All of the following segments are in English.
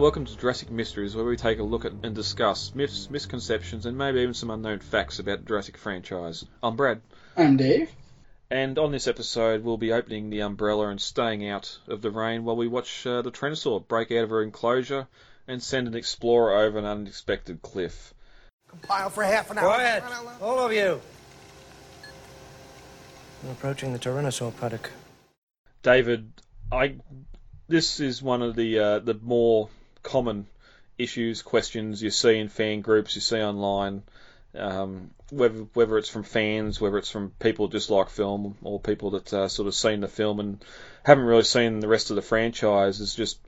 welcome to Jurassic Mysteries, where we take a look at and discuss myths, misconceptions, and maybe even some unknown facts about the Jurassic franchise. I'm Brad. I'm Dave. And on this episode, we'll be opening the umbrella and staying out of the rain while we watch uh, the Tyrannosaur break out of her enclosure and send an explorer over an unexpected cliff. Compile for half an hour. Quiet, all of you. I'm approaching the Tyrannosaur paddock. David, I this is one of the uh, the more common issues, questions you see in fan groups, you see online, um, whether whether it's from fans, whether it's from people just like film, or people that uh, sort of seen the film and haven't really seen the rest of the franchise. Is just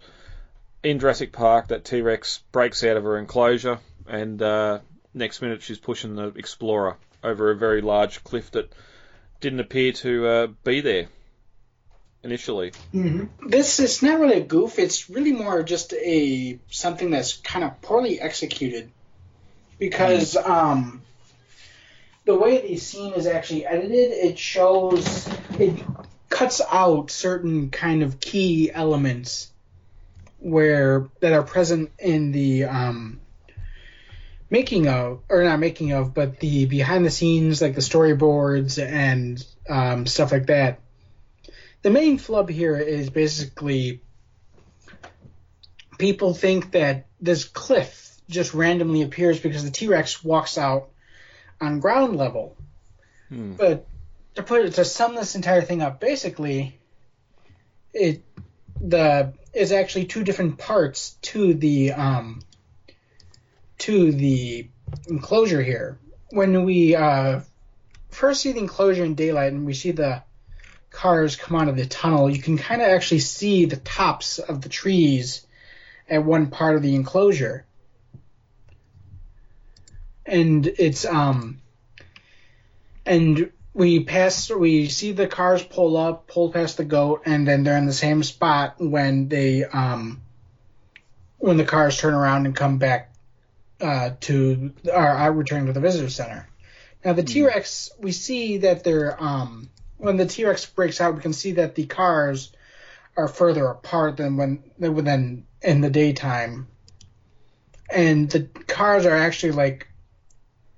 in Jurassic Park that T Rex breaks out of her enclosure, and uh, next minute she's pushing the Explorer over a very large cliff that didn't appear to uh, be there initially. Mm-hmm. This is not really a goof. It's really more just a something that's kind of poorly executed because mm. um, the way the scene is actually edited, it shows it cuts out certain kind of key elements where that are present in the um, making of or not making of but the behind the scenes like the storyboards and um, stuff like that the main flub here is basically people think that this cliff just randomly appears because the T Rex walks out on ground level. Hmm. But to put to sum this entire thing up, basically, it the is actually two different parts to the um to the enclosure here. When we uh, first see the enclosure in daylight and we see the cars come out of the tunnel, you can kind of actually see the tops of the trees at one part of the enclosure. And it's um and we pass we see the cars pull up, pull past the goat, and then they're in the same spot when they um when the cars turn around and come back uh, to our returning to the visitor center. Now the mm. T Rex, we see that they're um when the T Rex breaks out, we can see that the cars are further apart than when than in the daytime, and the cars are actually like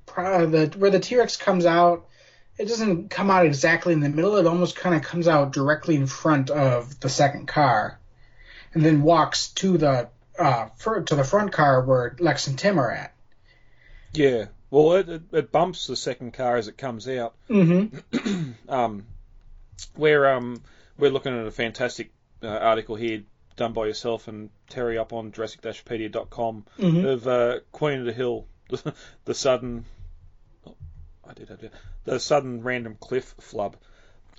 the where the T Rex comes out. It doesn't come out exactly in the middle. It almost kind of comes out directly in front of the second car, and then walks to the uh, for, to the front car where Lex and Tim are at. Yeah, well, it, it, it, bumps the second car as it comes out. Mm-hmm. um, we're um, we're looking at a fantastic uh, article here done by yourself and Terry up on Jurassic-pedia.com mm-hmm. of uh, Queen of the Hill, the, the sudden, oh, I did, I did, the sudden random cliff flub,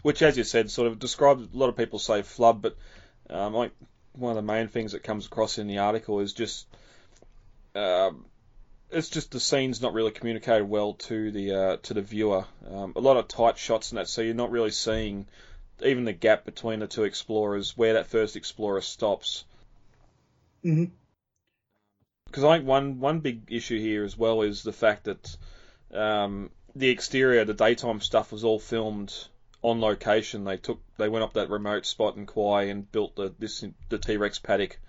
which, as you said, sort of described. A lot of people say flub, but um, like one of the main things that comes across in the article is just. Um, it's just the scene's not really communicated well to the uh, to the viewer. Um, a lot of tight shots in that, so you're not really seeing even the gap between the two explorers where that first explorer stops. Mm-hmm. Because I think one one big issue here as well is the fact that um, the exterior, the daytime stuff, was all filmed on location. They took they went up that remote spot in Kauai and built the this the T Rex paddock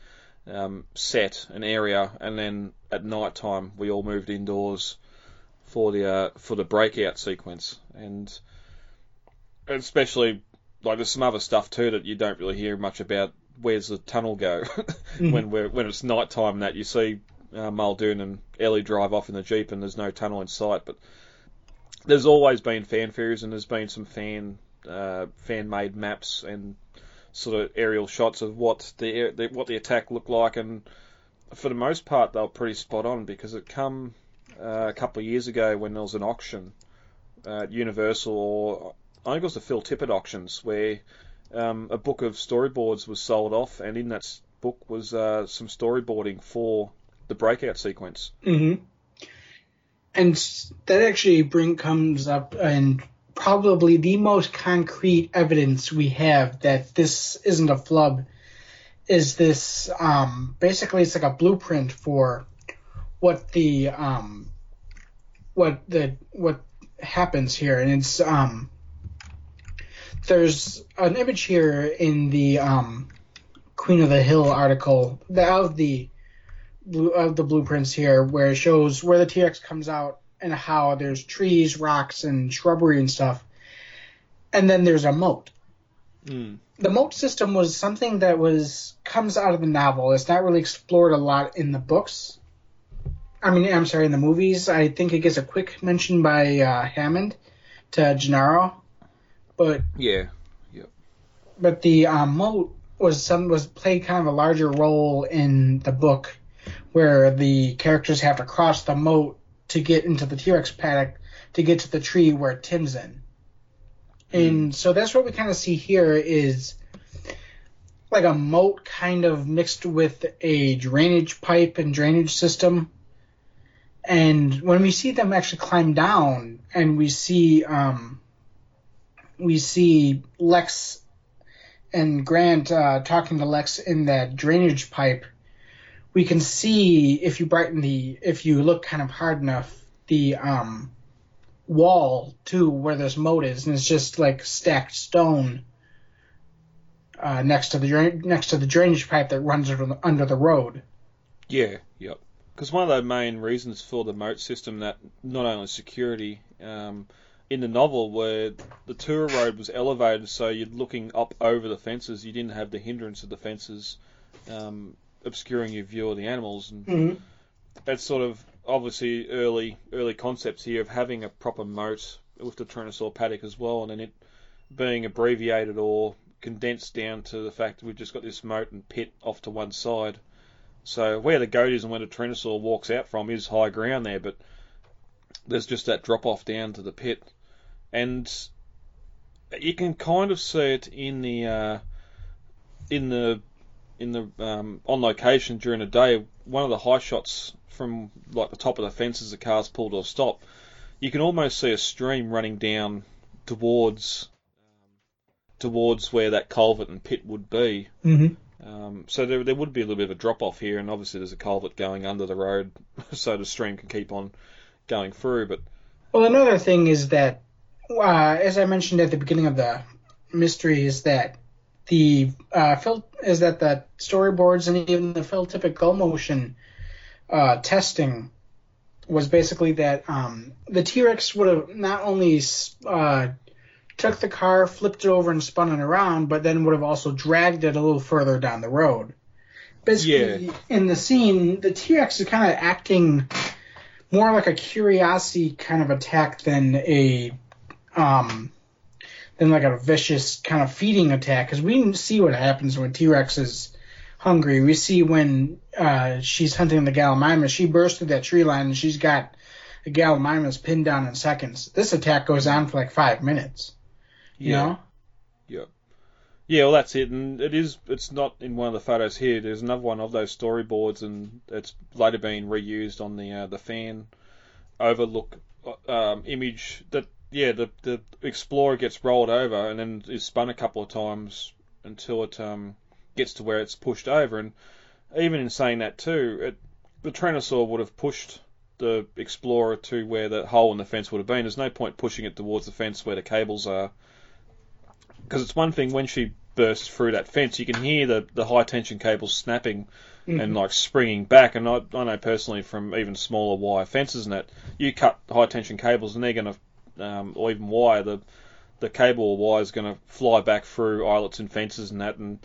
um, set an area, and then at night time we all moved indoors for the uh, for the breakout sequence, and especially like there's some other stuff too that you don't really hear much about. Where's the tunnel go mm-hmm. when we're, when it's night time? That you see uh, Muldoon and Ellie drive off in the jeep, and there's no tunnel in sight. But there's always been fan theories, and there's been some fan uh, fan made maps and sort of aerial shots of what the, the what the attack looked like, and for the most part they were pretty spot on because it come uh, a couple of years ago when there was an auction at Universal, or I think it was the Phil Tippett auctions, where um, a book of storyboards was sold off, and in that book was uh, some storyboarding for the breakout sequence. Mm-hmm. And that actually bring comes up and probably the most concrete evidence we have that this isn't a flub is this um, basically it's like a blueprint for what the um, what the what happens here. And it's um, there's an image here in the um, Queen of the Hill article of the blue, of the blueprints here, where it shows where the T Rex comes out and how there's trees, rocks, and shrubbery and stuff, and then there's a moat. Mm. The moat system was something that was comes out of the novel. It's not really explored a lot in the books. I mean, I'm sorry, in the movies. I think it gets a quick mention by uh, Hammond to Gennaro, but Yeah. yep. but the um, moat was some was played kind of a larger role in the book, where the characters have to cross the moat to get into the T Rex paddock to get to the tree where Tim's in. And so that's what we kind of see here is like a moat kind of mixed with a drainage pipe and drainage system. And when we see them actually climb down and we see um, we see Lex and Grant uh, talking to Lex in that drainage pipe, we can see if you brighten the if you look kind of hard enough the um, wall too where this moat is, and it's just like stacked stone uh, next to the next to the drainage pipe that runs under the, under the road. Yeah, yep. Because one of the main reasons for the moat system that not only security um, in the novel where the tour road was elevated, so you're looking up over the fences. You didn't have the hindrance of the fences um, obscuring your view of the animals, and Mm-hmm. that's sort of obviously early early concepts here of having a proper moat with the Tyrannosaur paddock as well, and then it being abbreviated or condensed down to the fact that we've just got this moat and pit off to one side. So where the goat is and where the Tyrannosaur walks out from is high ground there, but there's just that drop off down to the pit, and you can kind of see it in the uh, in the in the um, on location during the day. One of the high shots from like the top of the fence as the car's pulled or stop, you can almost see a stream running down towards um, towards where that culvert and pit would be. Mm-hmm. Um, so there, there would be a little bit of a drop off here, and obviously there's a culvert going under the road, so the stream can keep on going through. But Well, another thing is that, uh, as I mentioned at the beginning of the mystery, is that the uh, is that the storyboards and even the Phil Tippett Go Motion uh, testing was basically that um, the T Rex would have not only uh, took the car, flipped it over, and spun it around, but then would have also dragged it a little further down the road. Basically, in the scene, the T Rex is kind of acting more like a curiosity kind of attack than a um than like a vicious kind of feeding attack because we see what happens when T-Rex is hungry. We see when uh, she's hunting the Gallimimus, she bursts through that tree line and she's got the Gallimimus pinned down in seconds. This attack goes on for like five minutes. You know? Yeah. Yeah, well, that's it, and it is. It's not in one of the photos here. There's another one of those storyboards, and it's later been reused on the uh, the fan overlook um, image. That yeah, the the Explorer gets rolled over and then is spun a couple of times until it um, gets to where it's pushed over. And even in saying that too, it, the Tyrannosaur would have pushed the Explorer to where the hole in the fence would have been. There's no point pushing it towards the fence where the cables are because it's one thing when she bursts through that fence, you can hear the, the high tension cables snapping and like springing back. And I, I know personally from even smaller wire fences and that, you cut high tension cables and they're going to, um, or even wire, the the cable or wire is going to fly back through eyelets and fences and that. And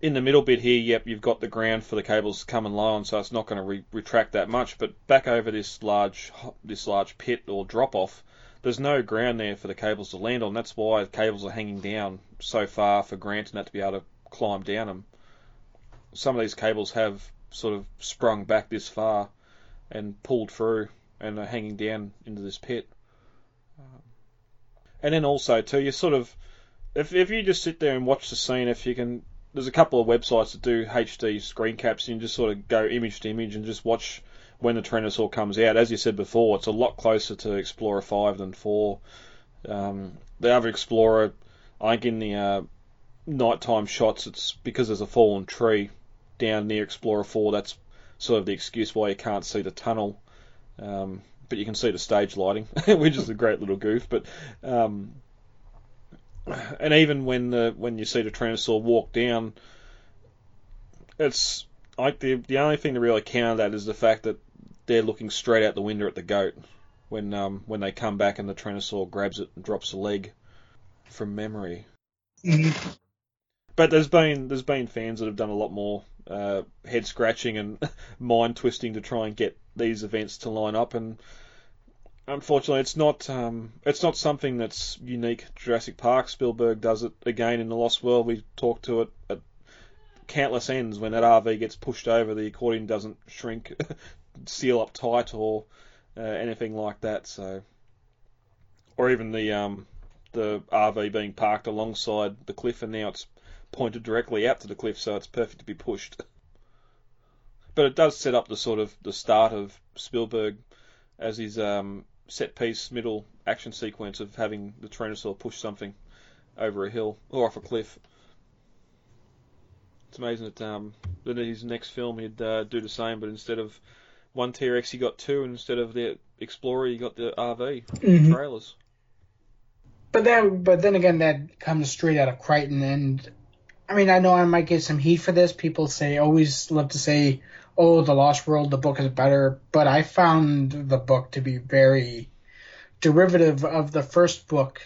in the middle bit here, yep, you've got the ground for the cables coming low, and lie on so it's not going to re- retract that much. But back over this large this large pit or drop off, there's no ground there for the cables to land on. That's why the cables are hanging down so far for Grant and that to be able to climb down them. Some of these cables have sort of sprung back this far and pulled through and are hanging down into this pit. Um, and then also too, you sort of if if you just sit there and watch the scene, if you can, there's a couple of websites that do HD screen caps, and you just sort of go image to image and just watch when the Tyrannosaur comes out. As you said before, it's a lot closer to Explorer 5 than 4. Um, the other Explorer, I think in the uh, nighttime shots, it's because there's a fallen tree down near Explorer 4. That's sort of the excuse why you can't see the tunnel. Um, but you can see the stage lighting, which is a great little goof. But um, and even when the when you see the Tyrannosaur walk down, it's like the the only thing to really counter that is the fact that they're looking straight out the window at the goat when um when they come back and the Tyrannosaur grabs it and drops a leg from memory. Mm-hmm. But there's been there's been fans that have done a lot more uh, head scratching and mind twisting to try and get these events to line up, and unfortunately, it's not um, it's not something that's unique Jurassic Park. Spielberg does it again in The Lost World. We talked to it at countless ends when that RV gets pushed over, the accordion doesn't shrink, seal up tight, or uh, anything like that. So, or even the um, the RV being parked alongside the cliff, and now it's pointed directly out to the cliff, so it's perfect to be pushed. But it does set up the sort of the start of Spielberg as his um, set piece middle action sequence of having the Tyrannosaur push something over a hill or off a cliff. It's amazing that um, in his next film he'd uh, do the same, but instead of one T Rex, he got two, and instead of the Explorer, he got the RV Mhm. trailers. But then, but then again, that comes straight out of Crichton, and I mean, I know I might get some heat for this. People say always love to say, "Oh, the Lost World, the book is better," but I found the book to be very derivative of the first book,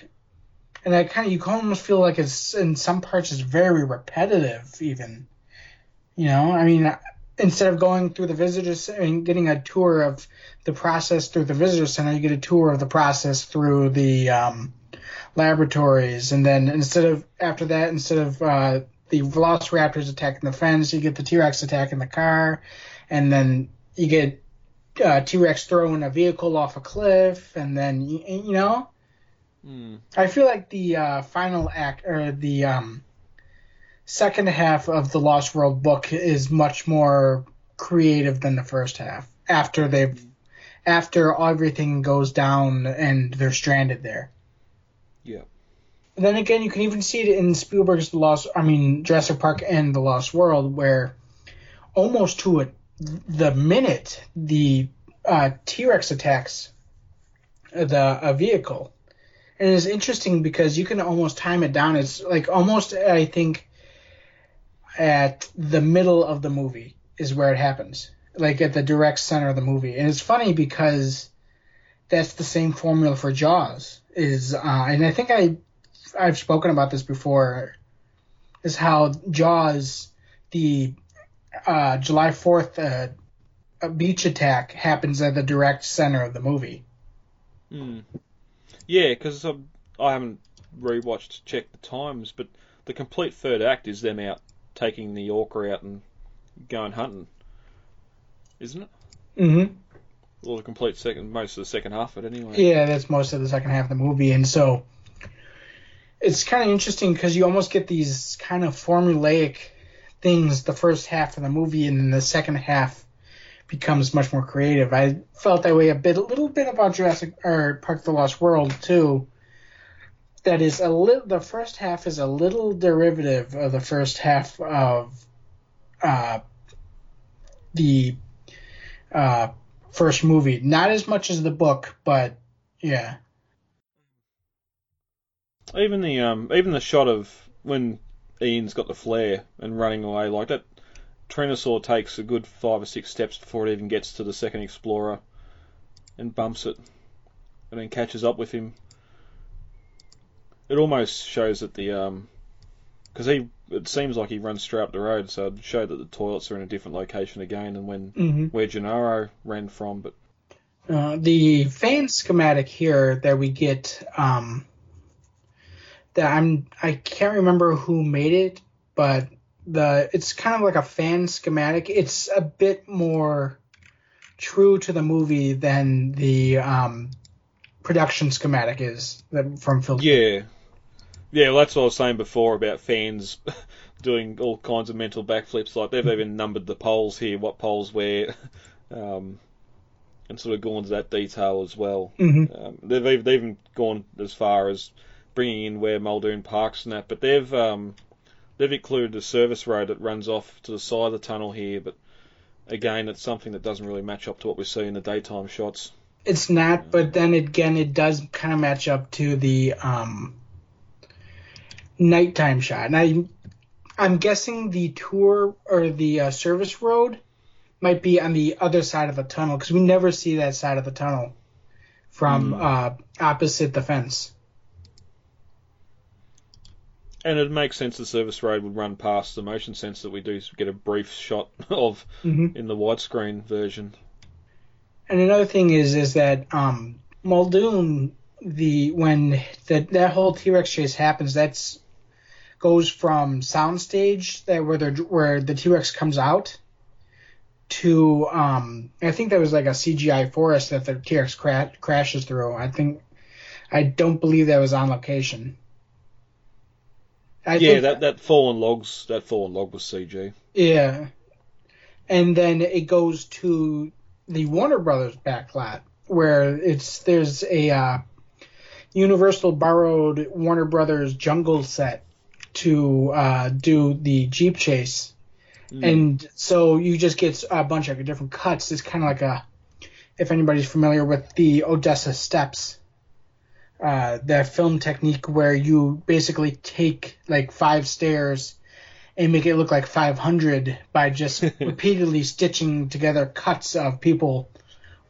and I kind of you almost feel like it's in some parts it's very repetitive, even. You know, I mean, instead of going through the visitors and getting a tour of the process through the visitor center, you get a tour of the process through the um, laboratories, and then instead of after that, instead of uh, the Velociraptors attacking the fence, you get the T Rex attacking the car, and then you get uh, T Rex throwing a vehicle off a cliff, and then you, you know, Hmm. I feel like the uh, final act or the um, second half of the Lost World book is much more creative than the first half. After they've after everything goes down and they're stranded there. Yeah. Then again, you can even see it in Spielberg's The Lost, I mean Jurassic Park and The Lost World, where almost to it the minute the uh, T-Rex attacks the a vehicle, and it's interesting because you can almost time it down. It's like almost I think at the middle of the movie is where it happens, like at the direct center of the movie, and it's funny because that's the same formula for Jaws. Is uh, and I think I I've spoken about this before. Is how Jaws the uh, July Fourth uh, beach attack happens at the direct center of the movie. Hmm. Yeah, because I haven't rewatched to check the times, but the complete third act is them out taking the orca out and going hunting, isn't it? Mm-hmm. Well, the complete second, most of the second half it anyway. Yeah, that's most of the second half of the movie, and so it's kind of interesting because you almost get these kind of formulaic things the first half of the movie, and then the second half becomes much more creative. I felt that way a bit, a little bit about Jurassic or Park: The Lost World too. That is a little. The first half is a little derivative of the first half of uh, the uh, first movie. Not as much as the book, but yeah. Even the um, even the shot of when Ian's got the flare and running away like that. Tyrannosaur takes a good five or six steps before it even gets to the second explorer, and bumps it, and then catches up with him. It almost shows that the um, because he it seems like he runs straight up the road, so it showed that the toilets are in a different location again than when Mm-hmm. where Gennaro ran from. But Uh, the fan schematic here that we get, um, that I'm I can't remember who made it, but the it's kind of like a fan schematic. It's a bit more true to the movie than the um, production schematic is that from Phil. yeah, yeah, well, that's what I was saying before about fans doing all kinds of mental backflips. Like they've even numbered the poles here, what poles where, um, and sort of gone to that detail as well. hmm Um, they've, even- they've even gone as far as bringing in where Muldoon parks and that, but they've um, they've included a service road that runs off to the side of the tunnel here. But again, it's something that doesn't really match up to what we see in the daytime shots. It's not, but then again, it does kind of match up to the um, nighttime shot. And I, I'm guessing the tour or the uh, service road might be on the other side of the tunnel because we never see that side of the tunnel from uh, opposite the fence. And it makes sense the service road would run past the motion sense that we do get a brief shot of Mhm. in the widescreen version. And another thing is is that um, Muldoon, the when that that whole T Rex chase happens, that's goes from soundstage that where the where the T Rex comes out to um, I think that was like a CGI forest that the T Rex cra- crashes through. I think I don't believe that was on location. I yeah, that that fallen logs that fallen log was CG. yeah. And then it goes to the Warner Brothers backlot where it's there's a uh, Universal borrowed Warner Brothers jungle set to uh, do the Jeep chase. And so you just get a bunch of different cuts. It's kind of like a if anybody's familiar with the Odessa Steps, uh, that film technique where you basically take like five stairs and make it look like 500 by just repeatedly stitching together cuts of people.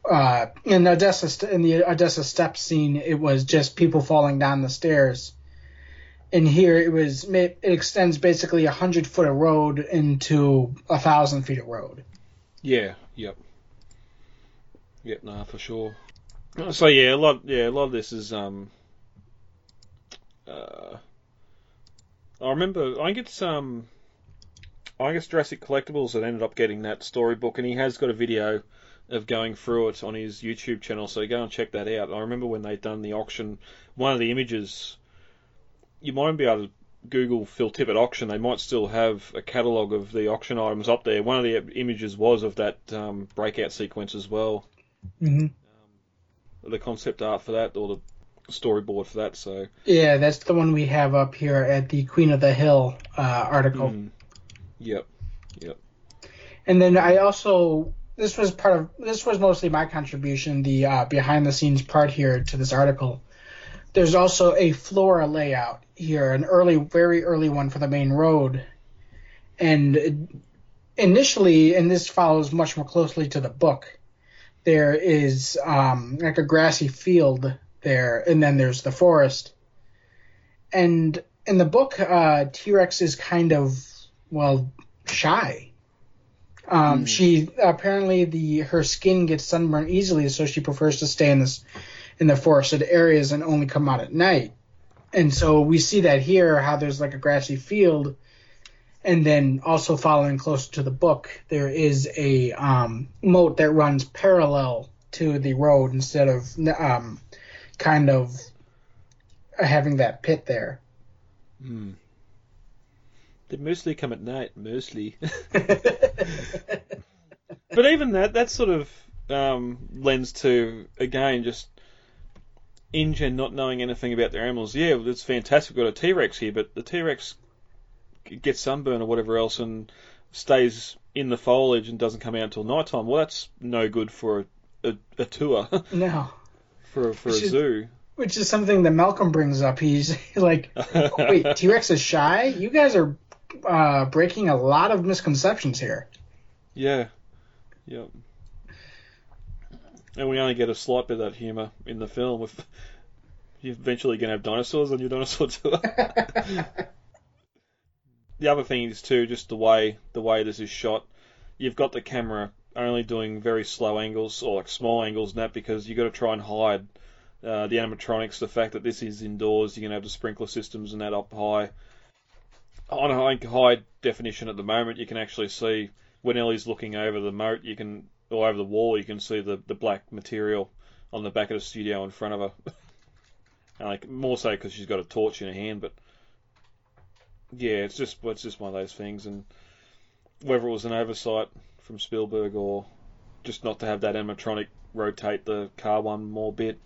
Uh, in Odessa, in the Odessa Steps scene, it was just people falling down the stairs. And here it was, it extends basically a hundred foot of road into a thousand feet of road. Yeah, yep. Yep, nah, for sure. So yeah, a lot yeah, a lot of this is um uh I remember I think it's um I guess Jurassic Collectibles that ended up getting that storybook and he has got a video of going through it on his YouTube channel, so go and check that out. I remember when they'd done the auction, one of the images you might be able to Google Phil Tippett auction, they might still have a catalogue of the auction items up there. One of the images was of that um, breakout sequence as well, Mm-hmm. the concept art for that, or the storyboard for that. So, Yeah, that's the one we have up here at the Queen of the Hill uh, article. mm, yep, And then I also this was part of this was mostly my contribution, the uh, behind the scenes part here to this article. There's also a flora layout here, an early, very early one for the main road, and initially, and this follows much more closely to the book. There is um, like a grassy field there, and then there's the forest. And in the book, uh, T Rex is kind of well shy. Um, She apparently the her skin gets sunburned easily, so she prefers to stay in this in the forested areas and only come out at night. And so we see that here, how there's like a grassy field, and then also following closer to the book, there is a um, moat that runs parallel to the road instead of um, kind of having that pit there. mm. they mostly come at night, mostly. but even that, that sort of um, lends to again just InGen not knowing anything about their animals. Yeah, it's fantastic. We've got a T Rex here, but the T Rex gets sunburn or whatever else and stays in the foliage and doesn't come out until night time. Well, that's no good for a, a, a tour no. for for a is- zoo. Which is something that Malcolm brings up. He's like, wait, T Rex is shy? You guys are uh, breaking a lot of misconceptions here. Yeah. Yep. And we only get a slight bit of that humour in the film. With you're eventually going to have dinosaurs on your dinosaur tour. the other thing is too, just the way the way this is shot. You've got the camera only doing very slow angles or like small angles, and that because you've got to try and hide uh, the animatronics. The fact that this is indoors, you're going to have the sprinkler systems and that up high. On a high, high definition at the moment, you can actually see when Ellie's looking over the moat, you can or over the wall, you can see the, the black material on the back of the studio in front of her. and like more so because she's got a torch in her hand, but yeah, it's just it's just one of those things, and whether it was an oversight from Spielberg or just not to have that animatronic rotate the car one more bit.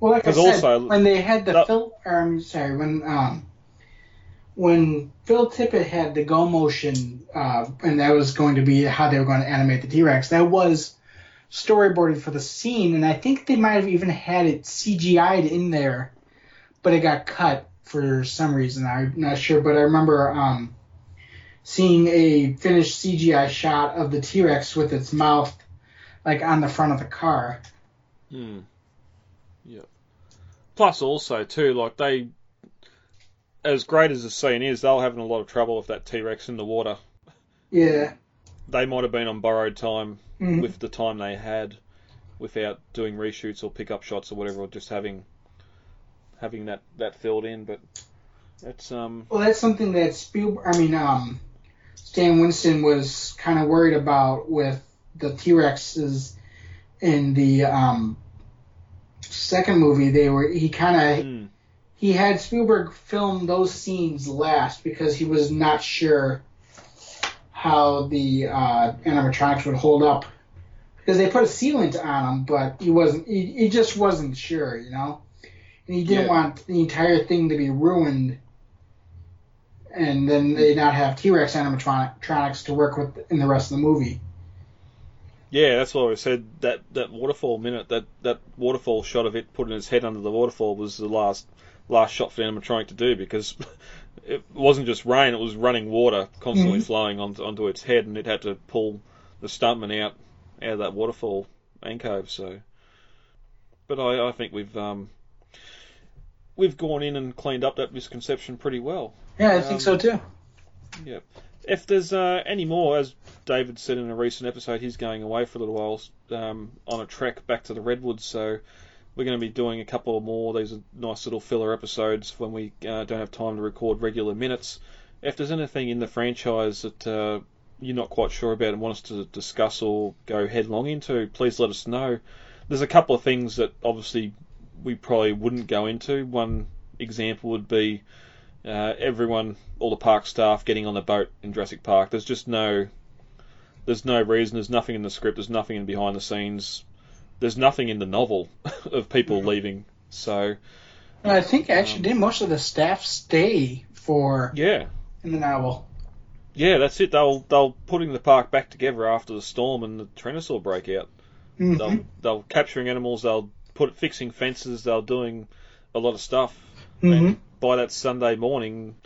Well, like I said, also- when they had the. Phil, um, sorry, when um, when Phil Tippett had the Go Motion, uh, and that was going to be how they were going to animate the T Rex. That was storyboarded for the scene, and I think they might have even had it CGI'd in there, but it got cut for some reason. I'm not sure, but I remember um, seeing a finished CGI shot of the T Rex with its mouth like on the front of the car. Hmm. Yeah. Plus, also too, like they, as great as the scene is, they were having a lot of trouble with that T Rex in the water. Yeah. They might have been on borrowed time Mhm. with the time they had, without doing reshoots or pickup shots or whatever, or just having having that that filled in. But it's um Well, that's something that Spielberg, I mean, um, Stan Winston was kind of worried about with the T Rexes in the um, second movie. They were he kind of hmm, he had Spielberg film those scenes last because he was not sure how the uh, animatronics would hold up because they put a sealant on them, but he wasn't. He, he just wasn't sure, you know. And he didn't Yeah. want the entire thing to be ruined, and then they not have T Rex animatronics to work with in the rest of the movie. yeah, that's what I said that that waterfall minute, that that waterfall shot of it putting its head under the waterfall was the last last shot for the animatronic to do because it wasn't just rain; it was running water constantly Mhm. flowing onto, onto its head, and it had to pull the stuntman out out of that waterfall cove. So, but I, I think we've um, we've gone in and cleaned up that misconception pretty well. Yeah, I think Um, so too. Yep. If there's uh, any more, as David said in a recent episode, he's going away for a little while um, on a trek back to the Redwoods. So we're going to be doing a couple more. These are nice little filler episodes when we uh, don't have time to record regular minutes. If there's anything in the franchise that uh, you're not quite sure about and want us to discuss or go headlong into, please let us know. There's a couple of things that obviously we probably wouldn't go into. One example would be uh, everyone, all the park staff getting on the boat in Jurassic Park. There's just no, there's no reason. There's nothing in the script. There's nothing in behind the scenes. There's nothing in the novel of people leaving. So And I think actually did most of the staff stay for yeah, in the novel. yeah, that's it. They'll they'll putting the park back together after the storm and the Tyrannosaur breakout. Mhm. They'll they'll capturing animals. They'll put fixing fences. They'll doing a lot of stuff. Mhm. And by that Sunday morning,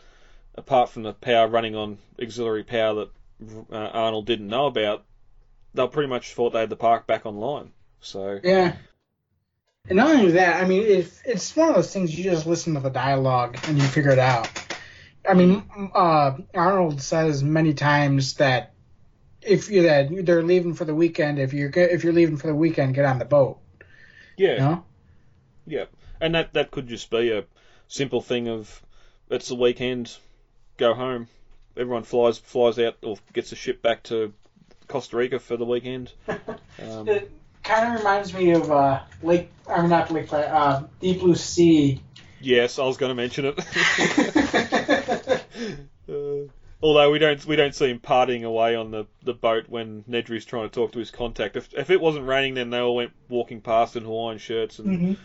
apart from the power running on auxiliary power that uh, Arnold didn't know about, they'll pretty much thought they had the park back online. So Yeah. And not only that, I mean, if it's one of those things you just listen to the dialogue and you figure it out. I mean, uh, Arnold says many times that if you that they're leaving for the weekend, if you're if you're leaving for the weekend, get on the boat. yeah, You know? yeah, and that that could just be a simple thing of it's the weekend, go home. Everyone flies flies out or gets a ship back to Costa Rica for the weekend. Um, It kind of reminds me of uh, Lake. I'm not Lake. Uh, Deep Blue Sea. yes, I was going to mention it. Uh, although we don't we don't see him partying away on the, the boat when Nedry's trying to talk to his contact. If if it wasn't raining, then they all went walking past in Hawaiian shirts and Mhm.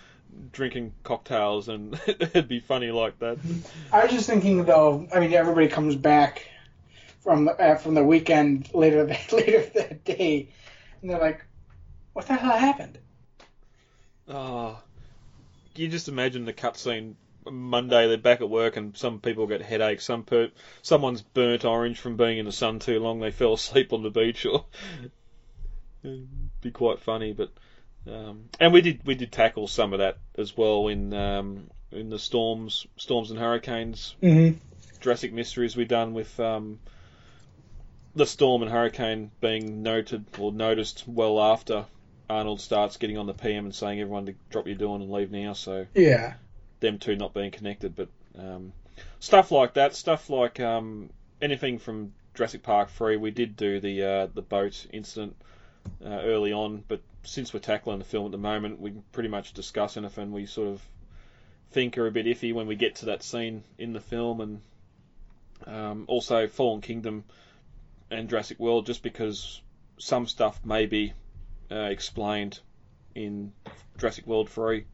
drinking cocktails, and it'd be funny like that. I was just thinking though. I mean, everybody comes back from the, uh, from the weekend later that later that day, and they're like, "What the hell happened?" Oh, you just imagine the cutscene. Monday they're back at work and some people get headaches. Some per- someone's burnt orange from being in the sun too long. They fell asleep on the beach or it'd be quite funny. But um, and we did we did tackle some of that as well in um, in the storms storms and hurricanes Mm-hmm. Jurassic Mysteries we done with um, the storm and hurricane being noted or noticed well after Arnold starts getting on the PM and saying everyone to drop your doing and leave now. So Yeah. them two not being connected, but um, stuff like that, stuff like um, anything from Jurassic Park three. We did do the uh, the boat incident uh, early on, but since we're tackling the film at the moment, we can pretty much discuss anything we sort of think are a bit iffy when we get to that scene in the film, and um, also Fallen Kingdom and Jurassic World, just because some stuff may be uh, explained in Jurassic World three.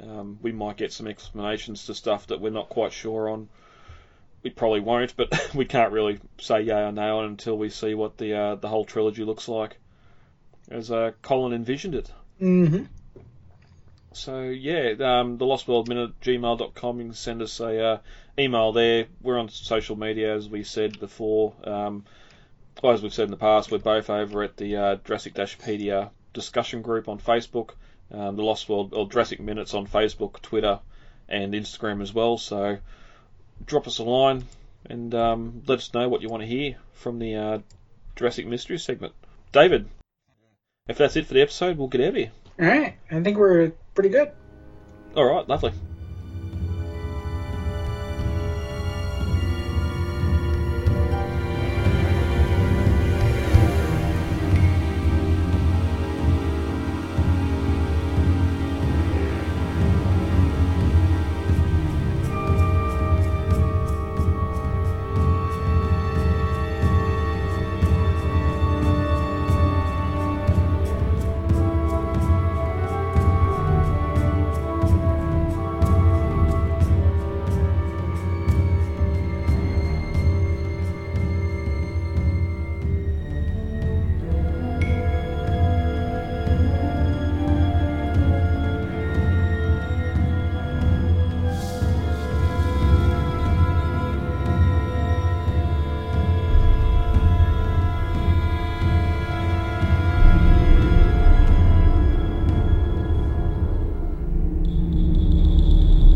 Um, we might get some explanations to stuff that we're not quite sure on. We probably won't, but we can't really say yay or nay on until we see what the uh, the whole trilogy looks like, as uh, Colin envisioned it. Mm-hmm. So yeah, um, the Lost World Minute gmail.com. You can send us a uh, email there. We're on social media, as we said before. Um, as we've said in the past, we're both over at the uh, Jurassic Pedia discussion group on Facebook, um, the Lost World or Jurassic Minutes on Facebook, Twitter, and Instagram as well. So drop us a line and um, let us know what you want to hear from the uh, Jurassic Mystery segment. David, if that's it for the episode, we'll get out of here. All right. I think we're pretty good. All right, lovely.